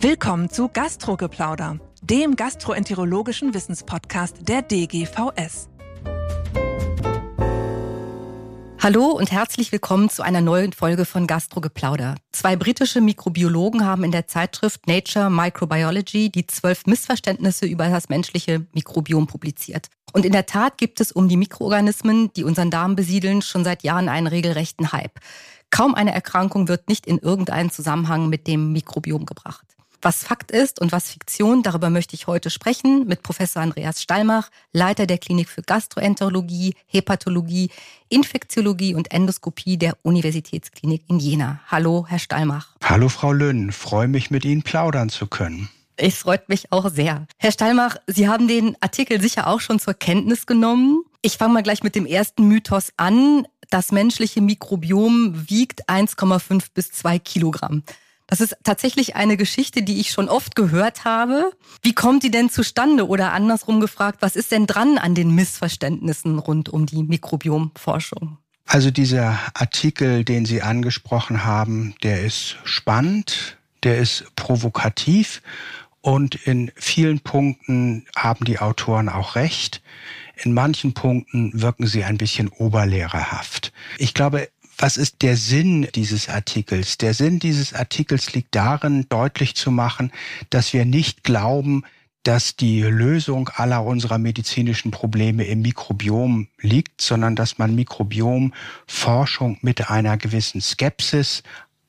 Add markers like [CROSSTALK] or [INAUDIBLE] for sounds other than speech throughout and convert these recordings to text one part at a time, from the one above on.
Willkommen zu Gastrogeplauder, dem gastroenterologischen Wissenspodcast der DGVS. Hallo und herzlich willkommen zu einer neuen Folge von Gastrogeplauder. Zwei britische Mikrobiologen haben in der Zeitschrift Nature Microbiology die zwölf Missverständnisse über das menschliche Mikrobiom publiziert. Und in der Tat gibt es um die Mikroorganismen, die unseren Darm besiedeln, schon seit Jahren einen regelrechten Hype. Kaum eine Erkrankung wird nicht in irgendeinen Zusammenhang mit dem Mikrobiom gebracht. Was Fakt ist und was Fiktion, darüber möchte ich heute sprechen mit Professor Andreas Stallmach, Leiter der Klinik für Gastroenterologie, Hepatologie, Infektiologie und Endoskopie der Universitätsklinik in Jena. Hallo, Herr Stallmach. Hallo, Frau Lünn. Freue mich, mit Ihnen plaudern zu können. Es freut mich auch sehr. Herr Stallmach, Sie haben den Artikel sicher auch schon zur Kenntnis genommen. Ich fange mal gleich mit dem ersten Mythos an. Das menschliche Mikrobiom wiegt 1,5 bis 2 Kilogramm. Das ist tatsächlich eine Geschichte, die ich schon oft gehört habe. Wie kommt die denn zustande? Oder andersrum gefragt, was ist denn dran an den Missverständnissen rund um die Mikrobiomforschung? Also dieser Artikel, den Sie angesprochen haben, der ist spannend, der ist provokativ und in vielen Punkten haben die Autoren auch recht. In manchen Punkten wirken sie ein bisschen oberlehrerhaft. Ich glaube, was ist der Sinn dieses Artikels? Der Sinn dieses Artikels liegt darin, deutlich zu machen, dass wir nicht glauben, dass die Lösung aller unserer medizinischen Probleme im Mikrobiom liegt, sondern dass man Mikrobiomforschung mit einer gewissen Skepsis,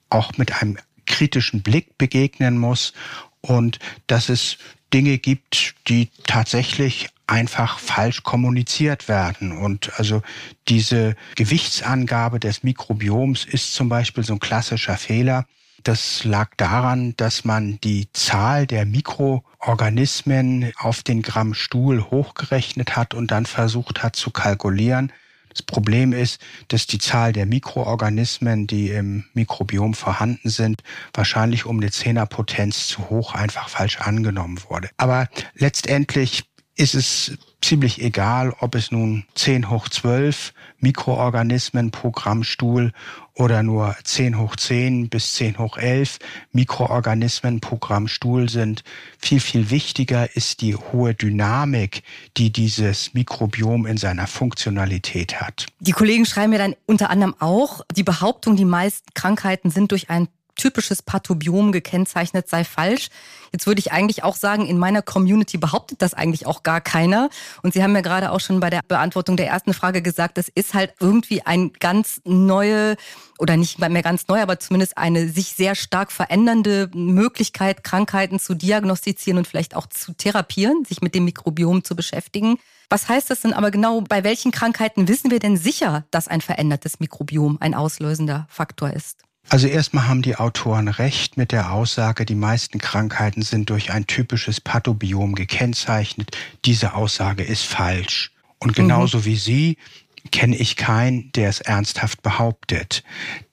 auch mit einem kritischen Blick begegnen muss und dass es Dinge gibt, die tatsächlich einfach falsch kommuniziert werden. Und also diese Gewichtsangabe des Mikrobioms ist zum Beispiel so ein klassischer Fehler. Das lag daran, dass man die Zahl der Mikroorganismen auf den Gramm Stuhl hochgerechnet hat und dann versucht hat zu kalkulieren. Das Problem ist, dass die Zahl der Mikroorganismen, die im Mikrobiom vorhanden sind, wahrscheinlich um eine Zehnerpotenz zu hoch einfach falsch angenommen wurde. Aber letztendlich ist es ziemlich egal, ob es nun 10 hoch 12 Mikroorganismen pro Grammstuhl oder nur 10 hoch 10 bis 10 hoch 11 Mikroorganismen pro Grammstuhl sind. Viel, viel wichtiger ist die hohe Dynamik, die dieses Mikrobiom in seiner Funktionalität hat. Die Kollegen schreiben mir dann unter anderem auch, die Behauptung, die meisten Krankheiten sind durch ein typisches Pathobiom gekennzeichnet sei falsch. Jetzt würde ich eigentlich auch sagen, in meiner Community behauptet das eigentlich auch gar keiner. Und Sie haben ja gerade auch schon bei der Beantwortung der ersten Frage gesagt, das ist halt irgendwie ein ganz neue oder nicht mehr ganz neu, aber zumindest eine sich sehr stark verändernde Möglichkeit, Krankheiten zu diagnostizieren und vielleicht auch zu therapieren, sich mit dem Mikrobiom zu beschäftigen. Was heißt das denn aber genau? Bei welchen Krankheiten wissen wir denn sicher, dass ein verändertes Mikrobiom ein auslösender Faktor ist? Also erstmal haben die Autoren recht mit der Aussage, die meisten Krankheiten sind durch ein typisches Pathobiom gekennzeichnet. Diese Aussage ist falsch. Und genauso mhm. wie Sie kenne ich keinen, der es ernsthaft behauptet.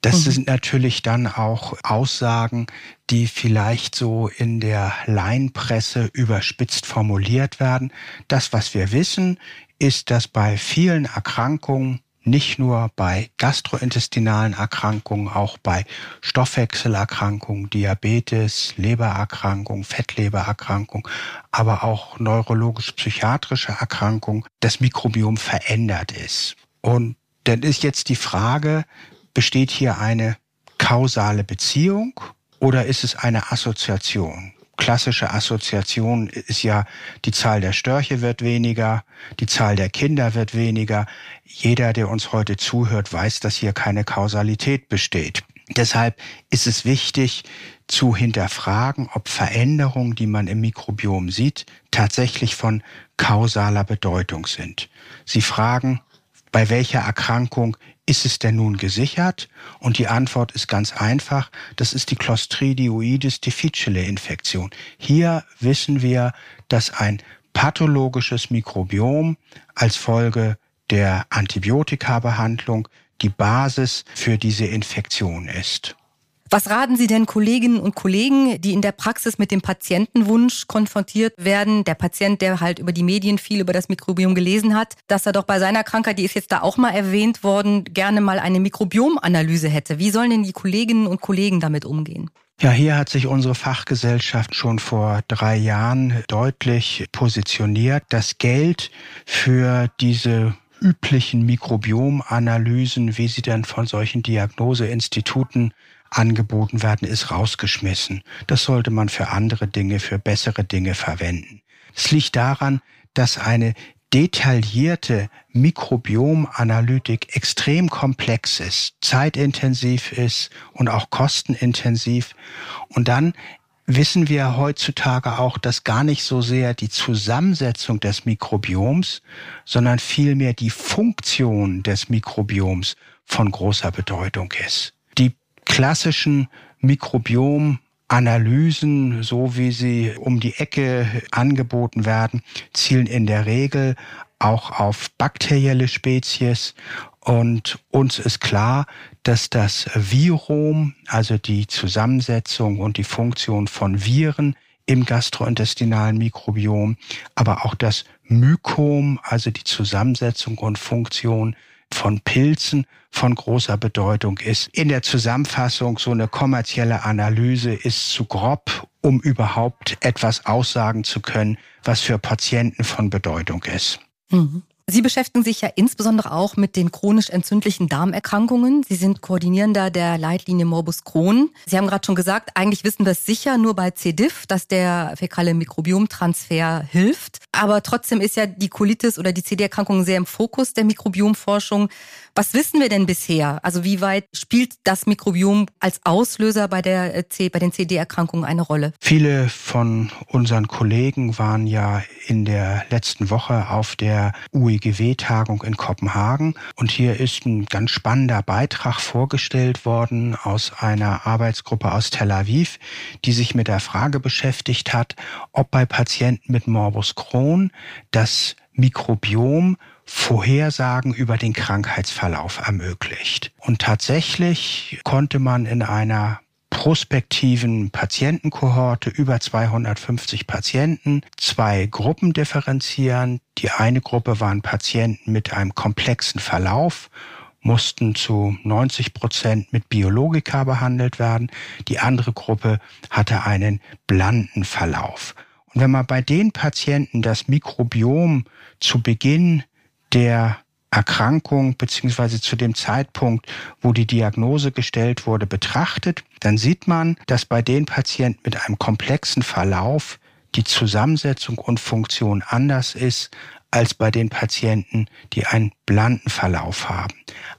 Das mhm. sind natürlich dann auch Aussagen, die vielleicht so in der Laienpresse überspitzt formuliert werden. Das, was wir wissen, ist, dass bei vielen Erkrankungen nicht nur bei gastrointestinalen Erkrankungen, auch bei Stoffwechselerkrankungen, Diabetes, Lebererkrankungen, Fettlebererkrankungen, aber auch neurologisch-psychiatrische Erkrankungen, das Mikrobiom verändert ist. Und dann ist jetzt die Frage, besteht hier eine kausale Beziehung oder ist es eine Assoziation? Klassische Assoziation ist ja, die Zahl der Störche wird weniger, die Zahl der Kinder wird weniger. Jeder, der uns heute zuhört, weiß, dass hier keine Kausalität besteht. Deshalb ist es wichtig zu hinterfragen, ob Veränderungen, die man im Mikrobiom sieht, tatsächlich von kausaler Bedeutung sind. Sie fragen, bei welcher Erkrankung ist es denn nun gesichert? Und die Antwort ist ganz einfach. Das ist die Clostridioides difficile Infektion. Hier wissen wir, dass ein pathologisches Mikrobiom als Folge der Antibiotikabehandlung die Basis für diese Infektion ist. Was raten Sie denn Kolleginnen und Kollegen, die in der Praxis mit dem Patientenwunsch konfrontiert werden? Der Patient, der halt über die Medien viel über das Mikrobiom gelesen hat, dass er doch bei seiner Krankheit, die ist jetzt da auch mal erwähnt worden, gerne mal eine Mikrobiomanalyse hätte. Wie sollen denn die Kolleginnen und Kollegen damit umgehen? Ja, hier hat sich unsere Fachgesellschaft schon vor drei Jahren deutlich positioniert. Das Geld für diese üblichen Mikrobiomanalysen, wie sie dann von solchen Diagnoseinstituten angeboten werden, ist rausgeschmissen. Das sollte man für andere Dinge, für bessere Dinge verwenden. Es liegt daran, dass eine detaillierte Mikrobiomanalytik extrem komplex ist, zeitintensiv ist und auch kostenintensiv. Und dann wissen wir heutzutage auch, dass gar nicht so sehr die Zusammensetzung des Mikrobioms, sondern vielmehr die Funktion des Mikrobioms von großer Bedeutung ist. Klassischen Mikrobiom Analysen, so wie sie um die Ecke angeboten werden, zielen in der Regel auch auf bakterielle Spezies. Und uns ist klar, dass das Virom, also die Zusammensetzung und die Funktion von Viren im gastrointestinalen Mikrobiom, aber auch das Mykom, also die Zusammensetzung und Funktion von Pilzen von großer Bedeutung ist. In der Zusammenfassung, so eine kommerzielle Analyse ist zu grob, um überhaupt etwas aussagen zu können, was für Patienten von Bedeutung ist. Mhm. Sie beschäftigen sich ja insbesondere auch mit den chronisch entzündlichen Darmerkrankungen. Sie sind Koordinierender der Leitlinie Morbus Crohn. Sie haben gerade schon gesagt, eigentlich wissen wir es sicher nur bei C. diff, dass der fäkale Mikrobiomtransfer hilft. Aber trotzdem ist ja die Colitis oder die CD-Erkrankung sehr im Fokus der Mikrobiomforschung. Was wissen wir denn bisher? Also wie weit spielt das Mikrobiom als Auslöser bei, der äh, C, bei den CD-Erkrankungen eine Rolle? Viele von unseren Kollegen waren ja in der letzten Woche auf der UEGW-Tagung in Kopenhagen und hier ist ein ganz spannender Beitrag vorgestellt worden aus einer Arbeitsgruppe aus Tel Aviv, die sich mit der Frage beschäftigt hat, ob bei Patienten mit Morbus Crohn das Mikrobiom Vorhersagen über den Krankheitsverlauf ermöglicht. Und tatsächlich konnte man in einer prospektiven Patientenkohorte über 250 Patienten zwei Gruppen differenzieren. Die eine Gruppe waren Patienten mit einem komplexen Verlauf mussten zu 90 Prozent mit Biologika behandelt werden. Die andere Gruppe hatte einen blanden Verlauf. Und wenn man bei den Patienten das Mikrobiom zu Beginn der Erkrankung beziehungsweise zu dem Zeitpunkt, wo die Diagnose gestellt wurde, betrachtet, dann sieht man, dass bei den Patienten mit einem komplexen Verlauf die Zusammensetzung und Funktion anders ist als bei den Patienten, die einen blanden Verlauf haben.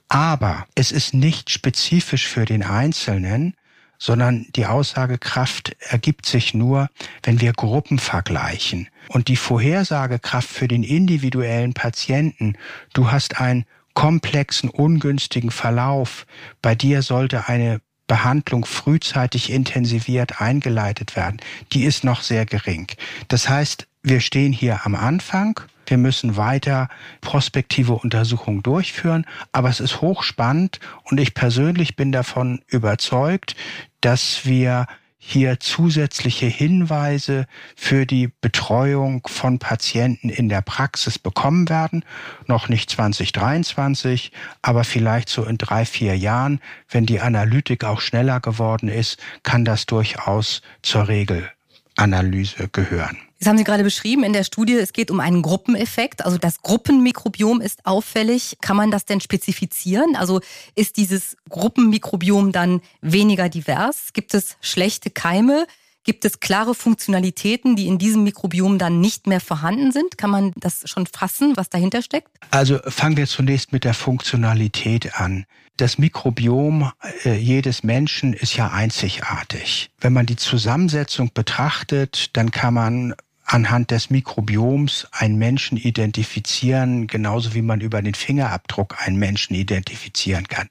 Aber es ist nicht spezifisch für den Einzelnen, sondern die Aussagekraft ergibt sich nur, wenn wir Gruppen vergleichen. Und die Vorhersagekraft für den individuellen Patienten, du hast einen komplexen, ungünstigen Verlauf, bei dir sollte eine Behandlung frühzeitig intensiviert eingeleitet werden, die ist noch sehr gering. Das heißt, wir stehen hier am Anfang wir müssen weiter prospektive Untersuchungen durchführen, aber es ist hochspannend und ich persönlich bin davon überzeugt, dass wir hier zusätzliche Hinweise für die Betreuung von Patienten in der Praxis bekommen werden. Noch nicht 2023, aber vielleicht so in drei, vier Jahren, wenn die Analytik auch schneller geworden ist, kann das durchaus zur Regelanalyse gehören. Das haben Sie gerade beschrieben in der Studie, es geht um einen Gruppeneffekt. Also das Gruppenmikrobiom ist auffällig. Kann man das denn spezifizieren? Also ist dieses Gruppenmikrobiom dann weniger divers? Gibt es schlechte Keime? Gibt es klare Funktionalitäten, die in diesem Mikrobiom dann nicht mehr vorhanden sind? Kann man das schon fassen, was dahinter steckt? Also fangen wir zunächst mit der Funktionalität an. Das Mikrobiom äh, jedes Menschen ist ja einzigartig. Wenn man die Zusammensetzung betrachtet, dann kann man anhand des Mikrobioms einen Menschen identifizieren, genauso wie man über den Fingerabdruck einen Menschen identifizieren kann.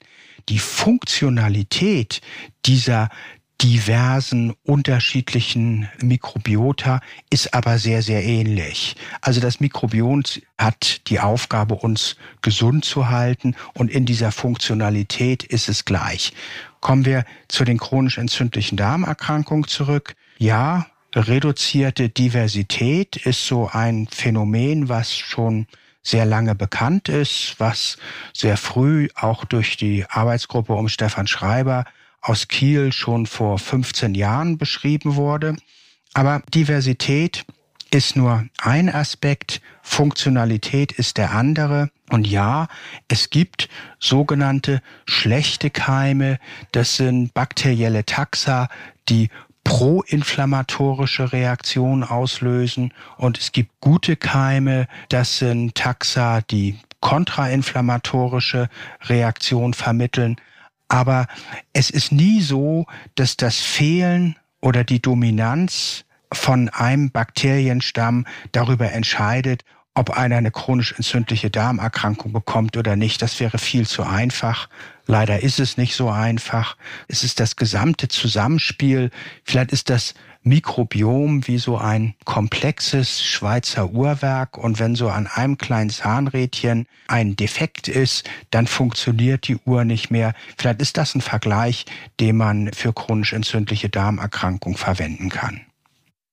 Die Funktionalität dieser diversen unterschiedlichen Mikrobiota ist aber sehr, sehr ähnlich. Also das Mikrobiom hat die Aufgabe, uns gesund zu halten und in dieser Funktionalität ist es gleich. Kommen wir zu den chronisch entzündlichen Darmerkrankungen zurück. Ja, reduzierte Diversität ist so ein Phänomen, was schon sehr lange bekannt ist, was sehr früh auch durch die Arbeitsgruppe um Stefan Schreiber aus Kiel schon vor 15 Jahren beschrieben wurde. Aber Diversität ist nur ein Aspekt, Funktionalität ist der andere. Und ja, es gibt sogenannte schlechte Keime, das sind bakterielle Taxa, die proinflammatorische Reaktionen auslösen und es gibt gute Keime, das sind Taxa, die kontrainflammatorische Reaktion vermitteln. Aber es ist nie so, dass das Fehlen oder die Dominanz von einem Bakterienstamm darüber entscheidet, ob einer eine chronisch entzündliche Darmerkrankung bekommt oder nicht. Das wäre viel zu einfach. Leider ist es nicht so einfach. Es ist das gesamte Zusammenspiel. Vielleicht ist das Mikrobiom wie so ein komplexes Schweizer Uhrwerk und wenn so an einem kleinen Zahnrädchen ein Defekt ist, dann funktioniert die Uhr nicht mehr. Vielleicht ist das ein Vergleich, den man für chronisch entzündliche Darmerkrankung verwenden kann.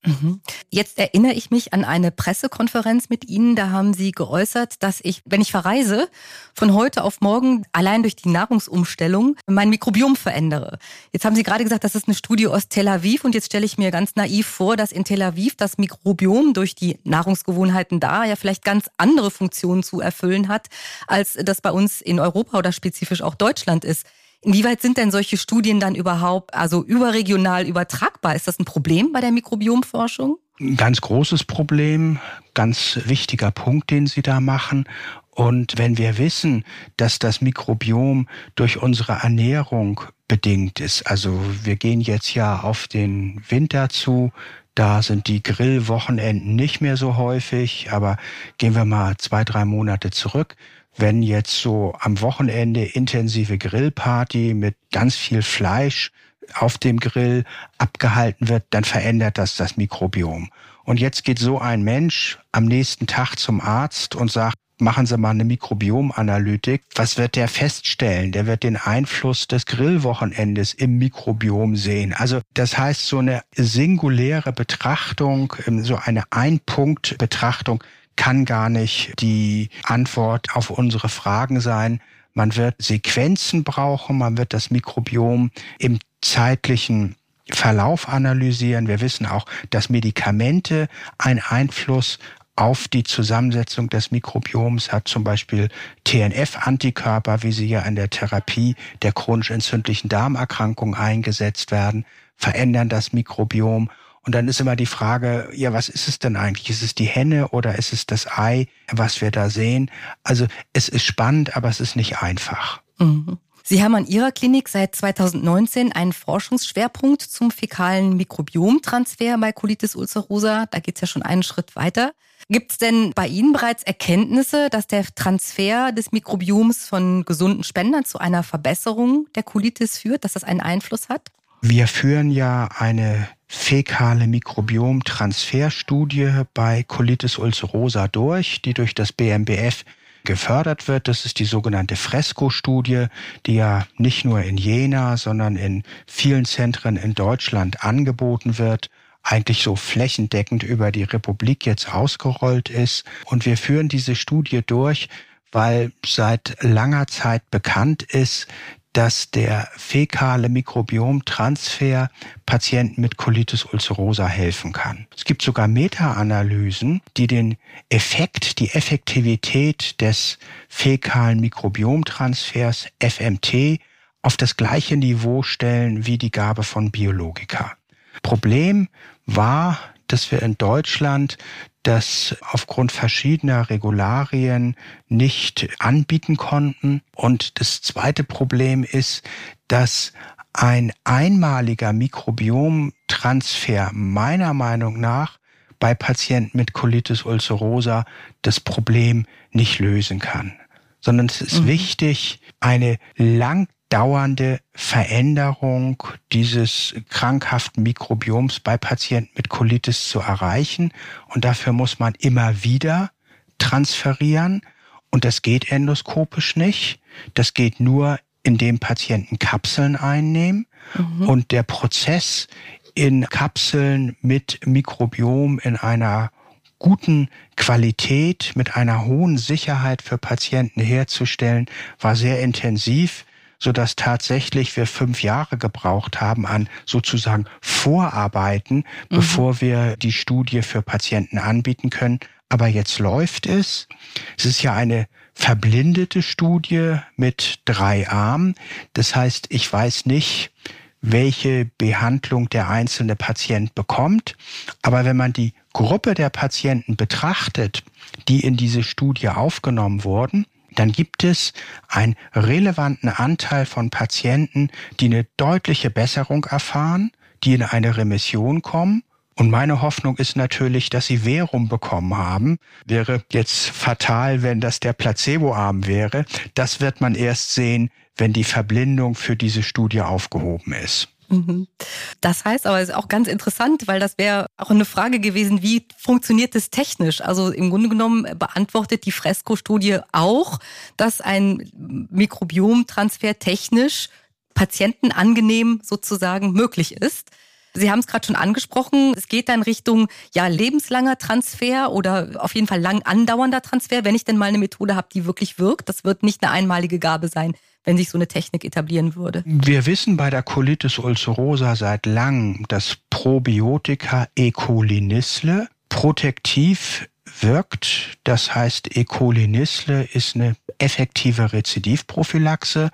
Mhm. Jetzt erinnere ich mich an eine Pressekonferenz mit Ihnen. Da haben Sie geäußert, dass ich, wenn ich verreise, von heute auf morgen allein durch die Nahrungsumstellung mein Mikrobiom verändere. Jetzt haben Sie gerade gesagt, das ist eine Studie aus Tel Aviv und jetzt stelle ich mir ganz naiv vor, dass in Tel Aviv das Mikrobiom durch die Nahrungsgewohnheiten da ja vielleicht ganz andere Funktionen zu erfüllen hat, als das bei uns in Europa oder spezifisch auch Deutschland ist. Inwieweit sind denn solche Studien dann überhaupt, also überregional übertragbar? Ist das ein Problem bei der Mikrobiomforschung? Ein ganz großes Problem, ganz wichtiger Punkt, den Sie da machen. Und wenn wir wissen, dass das Mikrobiom durch unsere Ernährung bedingt ist, also wir gehen jetzt ja auf den Winter zu, da sind die Grillwochenenden nicht mehr so häufig, aber gehen wir mal zwei, drei Monate zurück wenn jetzt so am Wochenende intensive Grillparty mit ganz viel Fleisch auf dem Grill abgehalten wird, dann verändert das das Mikrobiom. Und jetzt geht so ein Mensch am nächsten Tag zum Arzt und sagt, machen Sie mal eine Mikrobiomanalytik. Was wird der feststellen? Der wird den Einfluss des Grillwochenendes im Mikrobiom sehen. Also das heißt, so eine singuläre Betrachtung, so eine Einpunkt-Betrachtung kann gar nicht die Antwort auf unsere Fragen sein. Man wird Sequenzen brauchen, man wird das Mikrobiom im zeitlichen Verlauf analysieren. Wir wissen auch, dass Medikamente einen Einfluss auf die Zusammensetzung des Mikrobioms hat zum Beispiel TNF-Antikörper, wie sie ja in der Therapie der chronisch entzündlichen Darmerkrankung eingesetzt werden, verändern das Mikrobiom und dann ist immer die Frage, ja, was ist es denn eigentlich? Ist es die Henne oder ist es das Ei, was wir da sehen? Also es ist spannend, aber es ist nicht einfach. Mhm. Sie haben an Ihrer Klinik seit 2019 einen Forschungsschwerpunkt zum fäkalen Mikrobiomtransfer bei Colitis ulcerosa. Da geht es ja schon einen Schritt weiter. Gibt es denn bei Ihnen bereits Erkenntnisse, dass der Transfer des Mikrobioms von gesunden Spendern zu einer Verbesserung der Colitis führt, dass das einen Einfluss hat? Wir führen ja eine fäkale Mikrobiom-Transferstudie bei Colitis ulcerosa durch, die durch das BMBF gefördert wird. Das ist die sogenannte Fresco-Studie, die ja nicht nur in Jena, sondern in vielen Zentren in Deutschland angeboten wird eigentlich so flächendeckend über die Republik jetzt ausgerollt ist. Und wir führen diese Studie durch, weil seit langer Zeit bekannt ist, dass der fäkale Mikrobiomtransfer Patienten mit Colitis ulcerosa helfen kann. Es gibt sogar Meta-Analysen, die den Effekt, die Effektivität des fäkalen Mikrobiomtransfers FMT auf das gleiche Niveau stellen wie die Gabe von Biologika. Problem war, dass wir in Deutschland das aufgrund verschiedener Regularien nicht anbieten konnten. Und das zweite Problem ist, dass ein einmaliger Mikrobiomtransfer meiner Meinung nach bei Patienten mit Colitis ulcerosa das Problem nicht lösen kann, sondern es ist mhm. wichtig, eine lang dauernde Veränderung dieses krankhaften Mikrobioms bei Patienten mit Colitis zu erreichen. Und dafür muss man immer wieder transferieren. Und das geht endoskopisch nicht. Das geht nur, indem Patienten Kapseln einnehmen. Mhm. Und der Prozess in Kapseln mit Mikrobiom in einer guten Qualität, mit einer hohen Sicherheit für Patienten herzustellen, war sehr intensiv sodass tatsächlich wir fünf Jahre gebraucht haben an sozusagen Vorarbeiten, mhm. bevor wir die Studie für Patienten anbieten können. Aber jetzt läuft es. Es ist ja eine verblindete Studie mit drei Armen. Das heißt, ich weiß nicht, welche Behandlung der einzelne Patient bekommt. Aber wenn man die Gruppe der Patienten betrachtet, die in diese Studie aufgenommen wurden, dann gibt es einen relevanten Anteil von Patienten, die eine deutliche Besserung erfahren, die in eine Remission kommen und meine Hoffnung ist natürlich, dass sie Verum bekommen haben. Wäre jetzt fatal, wenn das der Placeboarm wäre. Das wird man erst sehen, wenn die Verblindung für diese Studie aufgehoben ist. Mhm. Das heißt aber, es ist auch ganz interessant, weil das wäre auch eine Frage gewesen, wie funktioniert das technisch? Also im Grunde genommen beantwortet die Fresco-Studie auch, dass ein Mikrobiomtransfer technisch patientenangenehm sozusagen möglich ist. Sie haben es gerade schon angesprochen. Es geht dann Richtung ja lebenslanger Transfer oder auf jeden Fall lang andauernder Transfer, wenn ich denn mal eine Methode habe, die wirklich wirkt. Das wird nicht eine einmalige Gabe sein, wenn sich so eine Technik etablieren würde. Wir wissen bei der Colitis ulcerosa seit langem, dass Probiotika E. coli Nisle protektiv wirkt. Das heißt, E. coli Nisle ist eine effektive Rezidivprophylaxe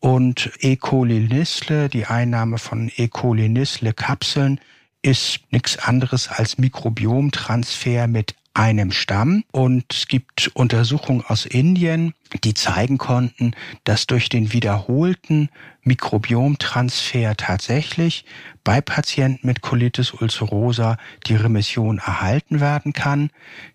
und E. coli Nisle, die Einnahme von E. coli Nisle Kapseln, ist nichts anderes als Mikrobiomtransfer mit einem Stamm. Und es gibt Untersuchungen aus Indien, die zeigen konnten, dass durch den wiederholten Mikrobiomtransfer tatsächlich bei Patienten mit Colitis ulcerosa die Remission erhalten werden kann.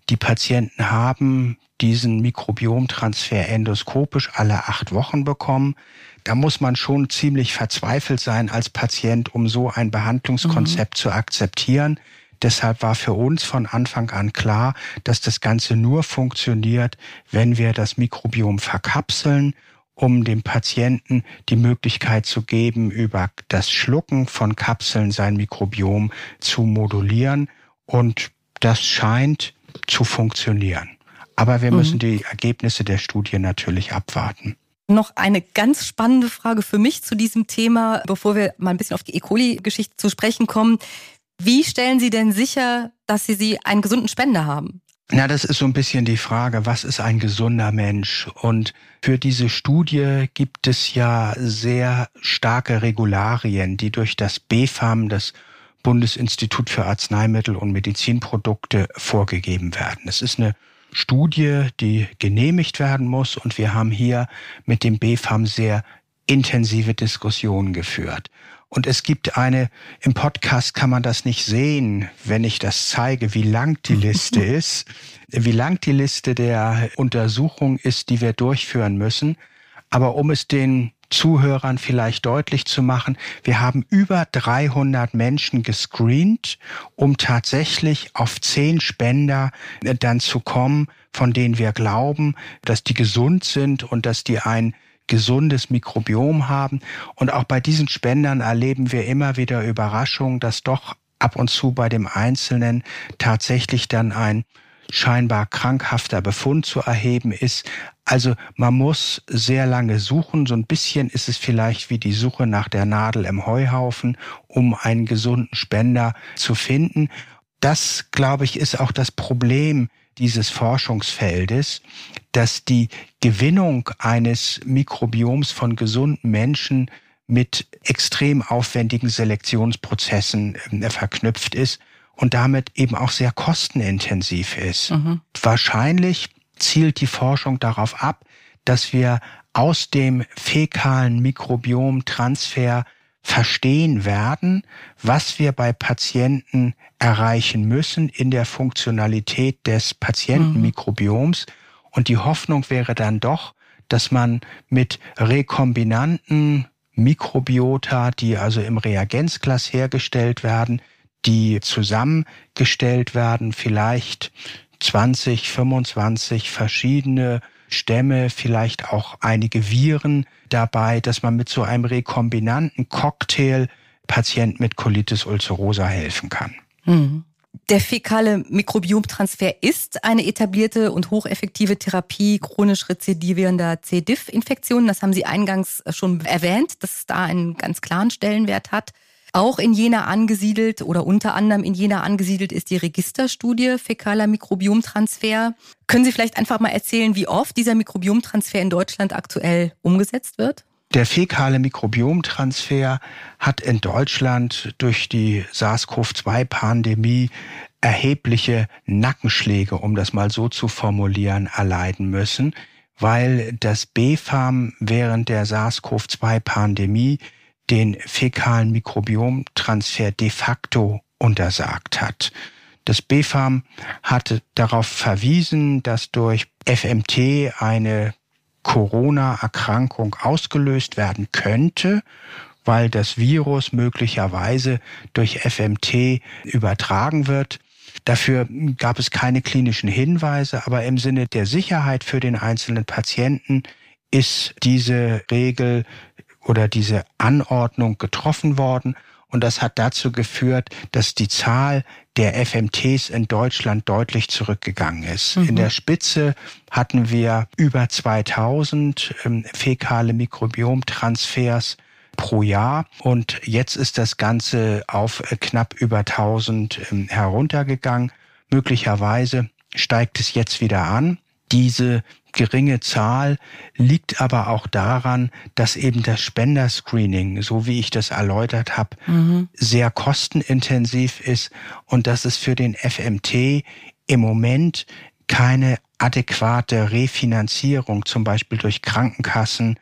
Die Patienten haben diesen Mikrobiomtransfer endoskopisch alle acht Wochen bekommen da muss man schon ziemlich verzweifelt sein als Patient, um so ein Behandlungskonzept mhm. zu akzeptieren. Deshalb war für uns von Anfang an klar, dass das Ganze nur funktioniert, wenn wir das Mikrobiom verkapseln, um dem Patienten die Möglichkeit zu geben, über das Schlucken von Kapseln sein Mikrobiom zu modulieren. Und das scheint zu funktionieren. Aber wir mhm. müssen die Ergebnisse der Studie natürlich abwarten. Noch eine ganz spannende Frage für mich zu diesem Thema, bevor wir mal ein bisschen auf die E. coli-Geschichte zu sprechen kommen. Wie stellen Sie denn sicher, dass Sie, Sie einen gesunden Spender haben? Na, das ist so ein bisschen die Frage, was ist ein gesunder Mensch? Und für diese Studie gibt es ja sehr starke Regularien, die durch das BfArM, das Bundesinstitut für Arzneimittel und Medizinprodukte, vorgegeben werden. Es ist eine Studie, die genehmigt werden muss. Und wir haben hier mit dem BfArM sehr intensive Diskussionen geführt. Und es gibt eine, im Podcast kann man das nicht sehen, wenn ich das zeige, wie lang die Liste [LAUGHS] ist, wie lang die Liste der Untersuchung ist, die wir durchführen müssen. Aber um es den Zuhörern vielleicht deutlich zu machen, wir haben über 300 Menschen gescreent, um tatsächlich auf zehn Spender äh, dann zu kommen, von denen wir glauben, dass die gesund sind und dass die ein gesundes Mikrobiom haben. Und auch bei diesen Spendern erleben wir immer wieder Überraschungen, dass doch ab und zu bei dem Einzelnen tatsächlich dann ein scheinbar krankhafter Befund zu erheben ist. Also man muss sehr lange suchen. So ein bisschen ist es vielleicht wie die Suche nach der Nadel im Heuhaufen, um einen gesunden Spender zu finden. Das, glaube ich, ist auch das Problem dieses Forschungsfeldes, dass die Gewinnung eines Mikrobioms von gesunden Menschen mit extrem aufwendigen Selektionsprozessen äh, verknüpft ist und damit eben auch sehr kostenintensiv ist. Mhm. Wahrscheinlich zielt die Forschung darauf ab, dass wir aus dem fäkalen Mikrobiomtransfer verstehen werden, was wir bei Patienten erreichen müssen in der Funktionalität des Patientenmikrobioms. Und die Hoffnung wäre dann doch, dass man mit rekombinanten Mikrobiota, die also im Reagenzglas hergestellt werden, die zusammengestellt werden, vielleicht 20, 25 verschiedene Stämme, vielleicht auch einige Viren dabei, dass man mit so einem rekombinanten Cocktail Patienten mit Colitis ulcerosa helfen kann. Hm. Der fäkale Mikrobiomtransfer ist eine etablierte und hocheffektive Therapie chronisch rezidivierender C. diff-Infektionen. Das haben Sie eingangs schon erwähnt, dass es da einen ganz klaren Stellenwert hat. Auch in Jena angesiedelt oder unter anderem in Jena angesiedelt ist die Registerstudie Fäkaler Mikrobiomtransfer. Können Sie vielleicht einfach mal erzählen, wie oft dieser Mikrobiomtransfer in Deutschland aktuell umgesetzt wird? Der fäkale Mikrobiomtransfer hat in Deutschland durch die SARS-CoV-2-Pandemie erhebliche Nackenschläge, um das mal so zu formulieren, erleiden müssen, weil das BfArM während der SARS-CoV-2-Pandemie den fäkalen Mikrobiomtransfer de facto untersagt hat. Das BfArM hatte darauf verwiesen, dass durch FMT eine Corona-Erkrankung ausgelöst werden könnte, weil das Virus möglicherweise durch FMT übertragen wird. Dafür gab es keine klinischen Hinweise, aber im Sinne der Sicherheit für den einzelnen Patienten ist diese Regel oder diese Anordnung getroffen worden und das hat dazu geführt, dass die Zahl der FMTs in Deutschland deutlich zurückgegangen ist. Mhm. In der Spitze hatten wir über 2000 ähm, fäkale Mikrobiomtransfers pro Jahr und jetzt ist das Ganze auf äh, knapp über 1000 ähm, heruntergegangen. Möglicherweise steigt es jetzt wieder an. Diese geringe Zahl liegt aber auch daran, dass eben das Spenderscreening, so wie ich das erläutert habe, mhm. sehr kostenintensiv ist und dass es für den FMT im Moment keine adäquate Refinanzierung, zum Beispiel durch Krankenkassen,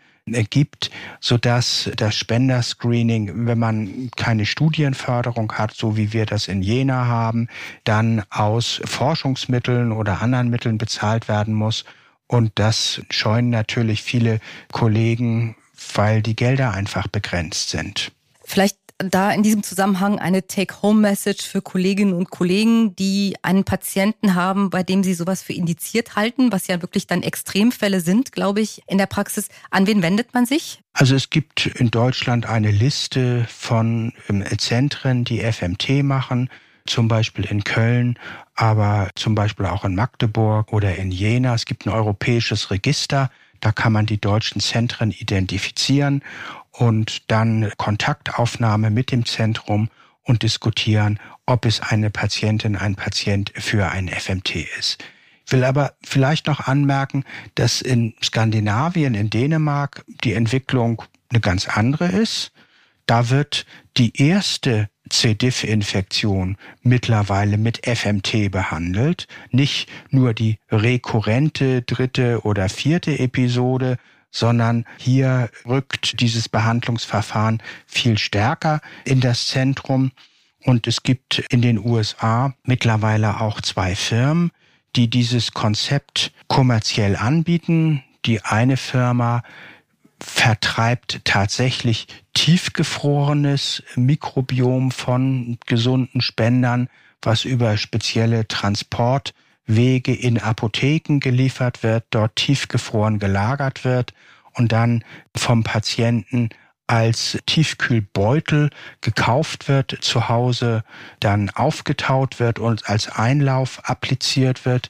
gibt, so dass das Spenderscreening, wenn man keine Studienförderung hat, so wie wir das in Jena haben, dann aus Forschungsmitteln oder anderen Mitteln bezahlt werden muss und das scheuen natürlich viele Kollegen, weil die Gelder einfach begrenzt sind. Vielleicht da in diesem Zusammenhang eine Take-Home-Message für Kolleginnen und Kollegen, die einen Patienten haben, bei dem sie sowas für indiziert halten, was ja wirklich dann Extremfälle sind, glaube ich, in der Praxis. An wen wendet man sich? Also es gibt in Deutschland eine Liste von ähm, Zentren, die FMT machen zum Beispiel in Köln, aber zum Beispiel auch in Magdeburg oder in Jena. Es gibt ein europäisches Register, da kann man die deutschen Zentren identifizieren und dann Kontaktaufnahme mit dem Zentrum und diskutieren, ob es eine Patientin, ein Patient für ein FMT ist. Will aber vielleicht noch anmerken, dass in Skandinavien, in Dänemark die Entwicklung eine ganz andere ist. Da wird die erste C. diff-Infektion mittlerweile mit FMT behandelt. Nicht nur die rekurrente dritte oder vierte Episode, sondern hier rückt dieses Behandlungsverfahren viel stärker in das Zentrum. Und es gibt in den USA mittlerweile auch zwei Firmen, die dieses Konzept kommerziell anbieten. Die eine Firma vertreibt tatsächlich tiefgefrorenes Mikrobiom von gesunden Spendern, was über spezielle Transportwege in Apotheken geliefert wird, dort tiefgefroren gelagert wird und dann vom Patienten als Tiefkühlbeutel gekauft wird, zu Hause dann aufgetaut wird und als Einlauf appliziert wird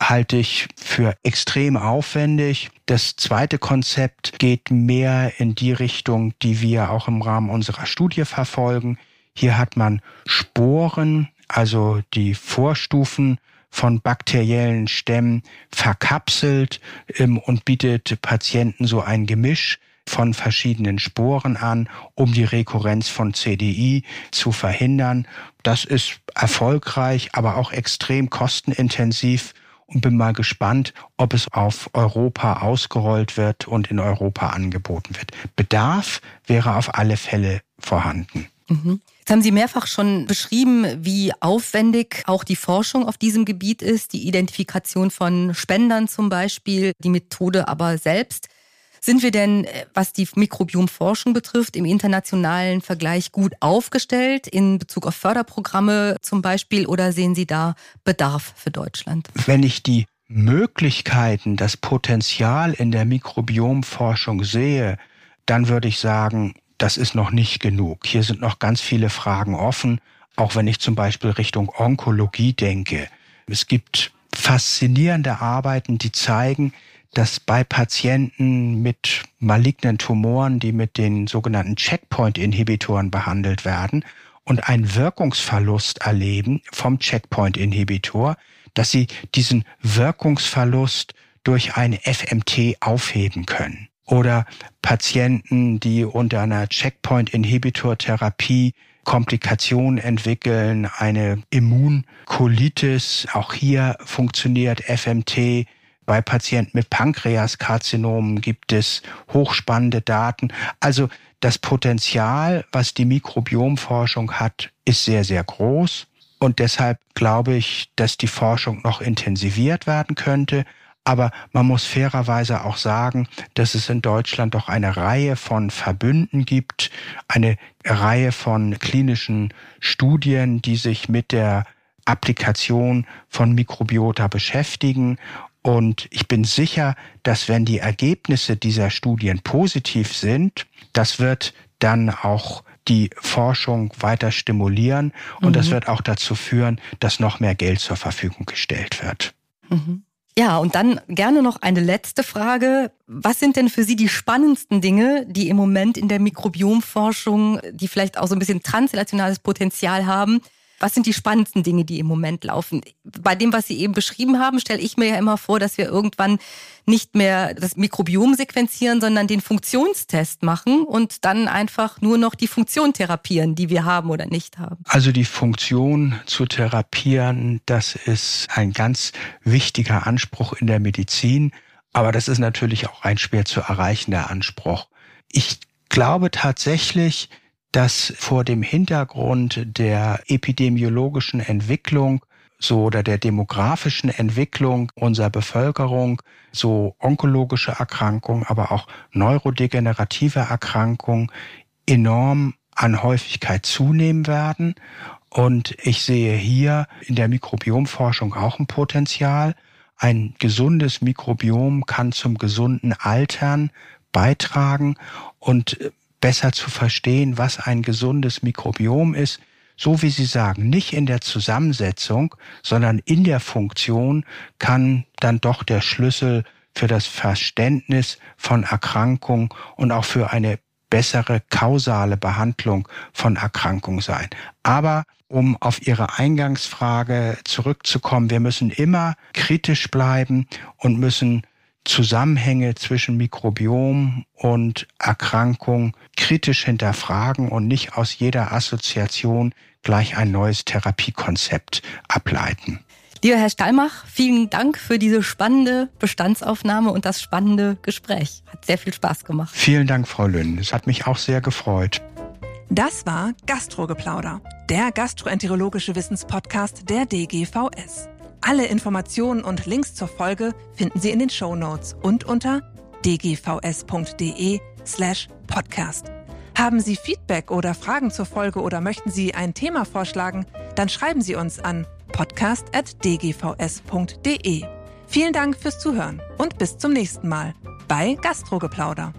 halte ich für extrem aufwendig. Das zweite Konzept geht mehr in die Richtung, die wir auch im Rahmen unserer Studie verfolgen. Hier hat man Sporen, also die Vorstufen von bakteriellen Stämmen verkapselt ähm, und bietet Patienten so ein Gemisch von verschiedenen Sporen an, um die Rekurrenz von CDI zu verhindern. Das ist erfolgreich, aber auch extrem kostenintensiv und bin mal gespannt, ob es auf Europa ausgerollt wird und in Europa angeboten wird. Bedarf wäre auf alle Fälle vorhanden. Mhm. Jetzt haben Sie mehrfach schon beschrieben, wie aufwendig auch die Forschung auf diesem Gebiet ist, die Identifikation von Spendern zum Beispiel, die Methode aber selbst. Sind wir denn, äh, was die Mikrobiomforschung betrifft, im internationalen Vergleich gut aufgestellt in Bezug auf Förderprogramme zum Beispiel oder sehen Sie da Bedarf für Deutschland? Wenn ich die Möglichkeiten, das Potenzial in der Mikrobiomforschung sehe, dann würde ich sagen, das ist noch nicht genug. Hier sind noch ganz viele Fragen offen. auch wenn ich zum Beispiel Richtung Onkologie denke. Es gibt faszinierende Arbeiten, die zeigen, dass bei Patienten mit malignen Tumoren, die mit den sogenannten Checkpoint-Inhibitoren behandelt werden und einen Wirkungsverlust erleben vom Checkpoint-Inhibitor, dass sie diesen Wirkungsverlust durch eine FMT aufheben können. Oder Patienten, die unter einer Checkpoint-Inhibitor-Therapie Komplikationen entwickeln, eine Immunkolitis, auch hier funktioniert FMT. Bei Patienten mit Pankreaskarzinomen gibt es hochspannende Daten. Also das Potenzial, was die Mikrobiomforschung hat, ist sehr, sehr groß. Und deshalb glaube ich, dass die Forschung noch intensiviert werden könnte. Aber man muss fairerweise auch sagen, dass es in Deutschland doch eine Reihe von Verbünden gibt, eine Reihe von klinischen Studien, die sich mit der Applikation von Mikrobiota beschäftigen. Und ich bin sicher, dass wenn die Ergebnisse dieser Studien positiv sind, das wird dann auch die Forschung weiter stimulieren und mhm. das wird auch dazu führen, dass noch mehr Geld zur Verfügung gestellt wird. Mhm. Ja, und dann gerne noch eine letzte Frage. Was sind denn für Sie die spannendsten Dinge, die im Moment in der Mikrobiomforschung, die vielleicht auch so ein bisschen translationales Potenzial haben, was sind die spannendsten Dinge, die im Moment laufen? Bei dem, was Sie eben beschrieben haben, stelle ich mir ja immer vor, dass wir irgendwann nicht mehr das Mikrobiom sequenzieren, sondern den Funktionstest machen und dann einfach nur noch die Funktion therapieren, die wir haben oder nicht haben. Also die Funktion zu therapieren, das ist ein ganz wichtiger Anspruch in der Medizin. Aber das ist natürlich auch ein schwer zu erreichender Anspruch. Ich glaube tatsächlich, dass vor dem Hintergrund der epidemiologischen Entwicklung so oder der demografischen Entwicklung unserer Bevölkerung so onkologische Erkrankungen, aber auch neurodegenerative Erkrankungen enorm an Häufigkeit zunehmen werden. Und ich sehe hier in der Mikrobiomforschung auch ein Potenzial. Ein gesundes Mikrobiom kann zum gesunden Altern beitragen und besser zu verstehen, was ein gesundes Mikrobiom ist, so wie Sie sagen, nicht in der Zusammensetzung, sondern in der Funktion kann dann doch der Schlüssel für das Verständnis von Erkrankung und auch für eine bessere kausale Behandlung von Erkrankung sein. Aber um auf Ihre Eingangsfrage zurückzukommen, wir müssen immer kritisch bleiben und müssen Zusammenhänge zwischen Mikrobiom und Erkrankung kritisch hinterfragen und nicht aus jeder Assoziation gleich ein neues Therapiekonzept ableiten. Lieber Herr Stallmach, vielen Dank für diese spannende Bestandsaufnahme und das spannende Gespräch. Hat sehr viel Spaß gemacht. Vielen Dank, Frau Lünn. Es hat mich auch sehr gefreut. Das war Gastrogeplauder, der gastroenterologische Wissenspodcast der DGVS. Alle Informationen und Links zur Folge finden Sie in den Show Notes und unter dgvs.de slash podcast. Haben Sie Feedback oder Fragen zur Folge oder möchten Sie ein Thema vorschlagen, dann schreiben Sie uns an podcast.dgvs.de. Vielen Dank fürs Zuhören und bis zum nächsten Mal bei Gastrogeplauder.